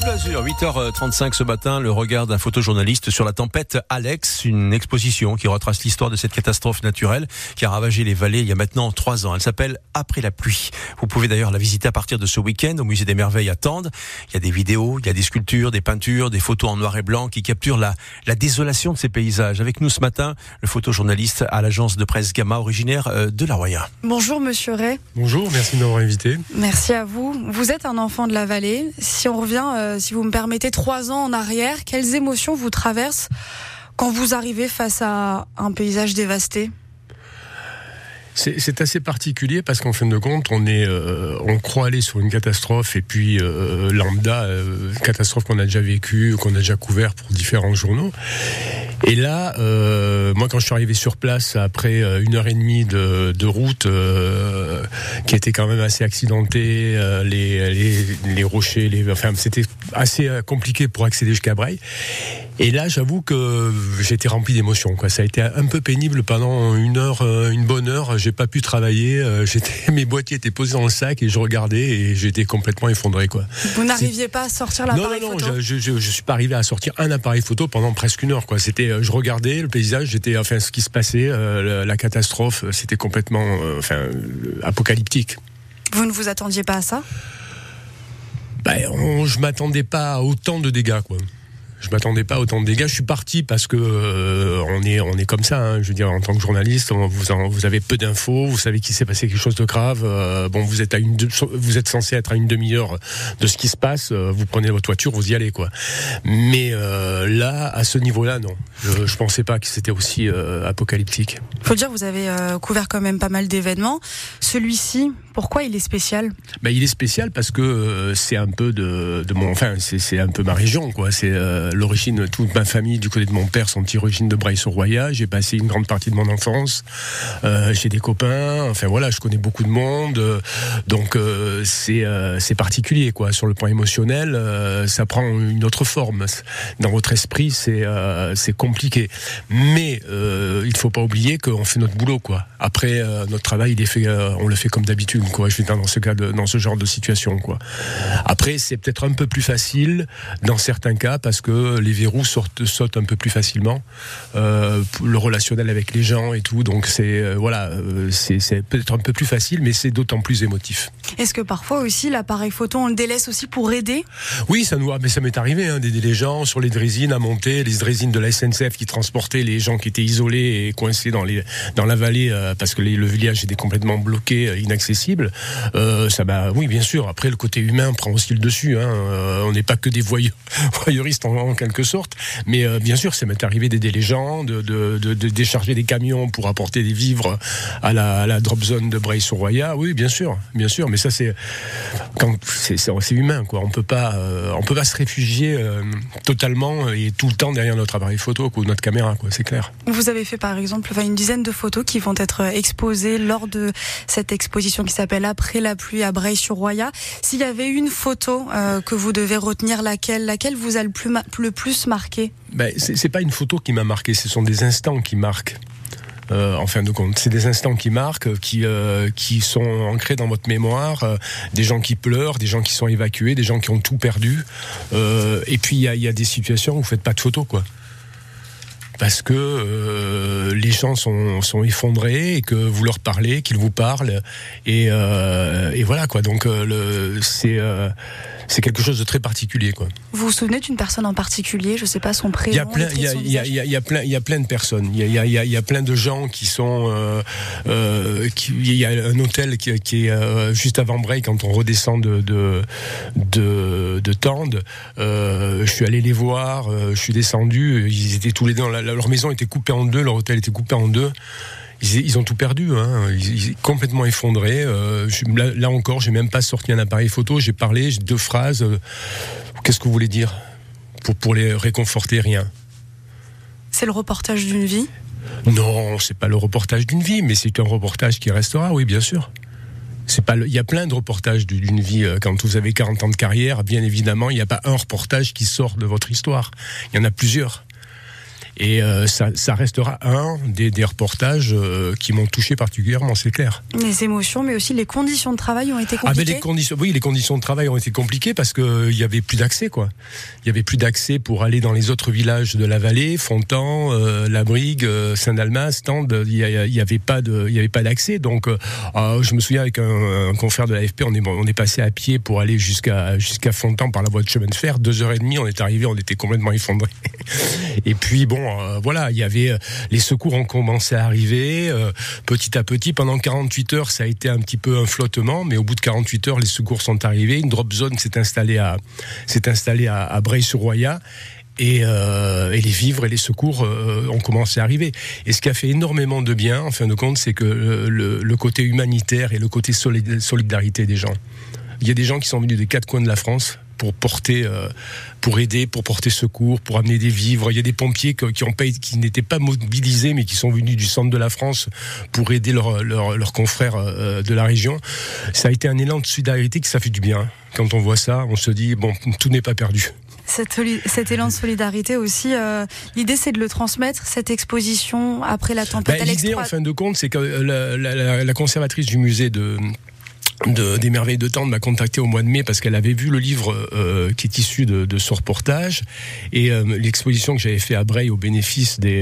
France Bleu 8h35 ce matin, le regard d'un photojournaliste sur la tempête Alex, une exposition qui retrace l'histoire de cette catastrophe naturelle qui a ravagé les vallées il y a maintenant trois ans. Elle s'appelle Après la pluie. Vous pouvez d'ailleurs la visiter à partir de ce week-end au musée des merveilles à Tende. Il y a des vidéos, il y a des sculptures, des peintures, des photos en noir et blanc qui capturent la, la désolation de ces paysages. Avec nous ce matin, le photojournaliste à l'agence de presse Gamma, originaire euh, de La Roya. Bonjour Monsieur Ray. Bonjour, merci de m'avoir invité. Merci à vous. Vous êtes un enfant de la vallée. Si on revient euh, si vous me permettez, trois ans en arrière. Quelles émotions vous traversent quand vous arrivez face à un paysage dévasté? C'est assez particulier parce qu'en fin de compte, on est, euh, on croit aller sur une catastrophe et puis euh, lambda, catastrophe qu'on a déjà vécue, qu'on a déjà couvert pour différents journaux. Et là, euh, moi, quand je suis arrivé sur place après euh, une heure et demie de, route, euh, qui était quand même assez accidentée, les, rochers, les, enfin, c'était assez compliqué pour accéder jusqu'à Breil. Et là, j'avoue que j'étais rempli d'émotions. Ça a été un peu pénible pendant une heure, une bonne heure. J'ai pas pu travailler. J'étais, mes boîtiers étaient posés dans le sac et je regardais et j'étais complètement effondré. Quoi. Vous n'arriviez pas à sortir l'appareil photo Non, non. Je, je, je, suis pas arrivé à sortir un appareil photo pendant presque une heure. Quoi, c'était euh, je regardais le paysage, j'étais, enfin, ce qui se passait, euh, la, catastrophe, c'était complètement, euh, enfin, apocalyptique. Vous ne vous attendiez pas à ça? Ben, Je m'attendais pas à autant de dégâts, quoi je m'attendais pas à autant de dégâts. Je suis parti parce que euh, on est on est comme ça. Hein. Je veux dire, en tant que journaliste, vous vous avez peu d'infos. Vous savez qu'il s'est passé quelque chose de grave. Euh, bon, vous êtes à une vous êtes censé être à une demi-heure de ce qui se passe. Euh, vous prenez votre voiture, vous y allez quoi. Mais là, à ce niveau-là, non. Je, je pensais pas que c'était aussi apocalyptique. Faut dire, vous avez couvert quand même pas mal d'événements. Celui-ci, pourquoi il est spécial? Ben, il est spécial parce que c'est un peu de, de mon, enfin, c'est un peu ma région quoi. C'est euh, l'origine, toute ma famille du côté de mon père sont origine de Braille-sur-Roya. J'ai passé une grande partie de mon enfance. Euh, j'ai des copains. Enfin voilà, je connais beaucoup de monde. donc euh, c'est c'est particulier quoi. Sur le plan émotionnel, ça prend une autre forme. Dans votre esprit, c'est c'est compliqué. Mais il faut pas oublier qu'on fait notre boulot quoi. Après notre travail, il est fait, on le fait comme d'habitude quoi. Je suis dans ce cas dans ce genre de situation quoi. Après, c'est peut-être un peu plus facile dans certains cas parce que les verrous sortent, sautent un peu plus facilement, euh, le relationnel avec les gens et tout. Donc c'est euh, voilà, euh, c'est peut-être un peu plus facile, mais c'est d'autant plus émotif. Est-ce que parfois aussi l'appareil photo on le délaisse aussi pour aider? Oui, ça nous, mais ça m'est arrivé hein, d'aider les gens sur les drésines à monter, les drésines de la SNCF qui transportaient les gens qui étaient isolés et coincés dans les dans la vallée parce que le village était complètement bloqué, inaccessible. ça bah oui, bien sûr. Après le côté humain prend aussi le dessus. Hein. on n'est pas que des voyeuristes en, en quelque sorte. Mais euh, bien sûr, ça m'est arrivé d'aider les gens, de, décharger des camions pour apporter des vivres à la, drop zone de Bray-sur-Roya. Oui, bien sûr, bien sûr. Mais ça, c'est quand c'est humain, quoi. On peut pas, euh, on peut pas se réfugier euh, totalement et tout le temps derrière notre appareil photo ou notre caméra, quoi. C'est clair. Vous avez fait par exemple une dizaine de photos qui vont être exposées lors de cette exposition qui s'appelle Après la pluie à Bray-sur-Roya. S'il y avait une photo que vous devez retenir, laquelle, laquelle vous a le plus, le plus marqué? Ben, C'est pas une photo qui m'a marqué, ce sont des instants qui marquent. Euh, en fin de compte. C'est des instants qui marquent, qui, euh, qui sont ancrés dans votre mémoire, euh, des gens qui pleurent, des gens qui sont évacués, des gens qui ont tout perdu. Euh, et puis il y, y a, des situations où vous faites pas de photos, quoi. Parce que les gens sont, sont, effondrés et que vous leur parlez, qu'ils vous parlent. Et, et voilà, quoi. Donc c'est c'est quelque chose de très particulier. Quoi. Vous vous souvenez d'une personne en particulier? Je ne sais pas son prénom. Il y a plein, il y a, il y a, il y a plein, il y a plein de personnes. Il y a, il y a, il y a plein de gens qui sont. Euh, euh, qui, il y a un hôtel qui, qui est euh, juste avant Bray quand on redescend de de de, de Tende. Euh, je suis allé les voir. Euh, je suis descendu. Ils étaient tous les deux. Leur maison était coupée en deux. Leur hôtel était coupé en deux ils, ont tout perdu, hein. ils, sont complètement effondrés. Euh, là, là, encore, j'ai même pas sorti un appareil photo, j'ai parlé, j'ai deux phrases. Euh, qu'est-ce que vous voulez dire pour, pour les réconforter Rien? C'est le reportage d'une vie? Non, c'est pas le reportage d'une vie, mais c'est un reportage qui restera, oui, bien sûr. C'est pas il y a plein de reportages d'une vie euh, quand vous avez 40 ans de carrière bien évidemment il n'y a pas un reportage qui sort de votre histoire il y en a plusieurs Et euh, ça, ça, restera un des, des reportages euh, qui m'ont touché particulièrement, c'est clair. Les émotions, mais aussi les conditions de travail ont été compliquées. Ah, les conditions, oui, les conditions de travail ont été compliquées parce qu'il n'y avait plus d'accès, quoi. Il n'y avait plus d'accès pour aller dans les autres villages de la vallée, Fontan, euh, La Brigue, Saint-Dalmas, Stande. Il n'y avait pas de, il y avait pas d'accès. Donc, je me souviens avec un, confrère de l'AFP, on est, on est passé à pied pour aller jusqu'à jusqu'à Fontan par la voie de chemin de fer. Deux heures et demie, on est arrivé, on était complètement effondré. Et puis bon, euh, voilà, il y avait euh, les secours ont commencé à arriver euh, petit à petit. Pendant 48 heures, ça a été un petit peu un flottement, mais au bout de 48 heures, les secours sont arrivés. Une drop zone s'est installée à s'est installée à, à euh, et, les vivres et les secours ont commencé à arriver. Et ce qui a fait énormément de bien, en fin de compte, c'est que le, le, côté humanitaire et le côté solidarité des gens. Il y a des gens qui sont venus des quatre coins de la France pour porter, euh, pour aider, pour porter secours, pour amener des vivres. Il y a des pompiers qui, ont qui n'étaient pas mobilisés, mais qui sont venus du centre de la France pour aider leurs confrères euh, de la région. Ça a été un élan de solidarité qui ça fait du bien. Quand on voit ça, on se dit bon, tout n'est pas perdu. Cet élan de solidarité aussi, euh, l'idée c'est de le transmettre, cette exposition après la tempête. Ben, l'idée en fin de compte, c'est que la, la, conservatrice du musée de de, des merveilles de Tendre m'a contacté au mois de mai parce qu'elle avait vu le livre euh, qui est issu de, de ce reportage. Et euh, l'exposition que j'avais fait à Breil au bénéfice des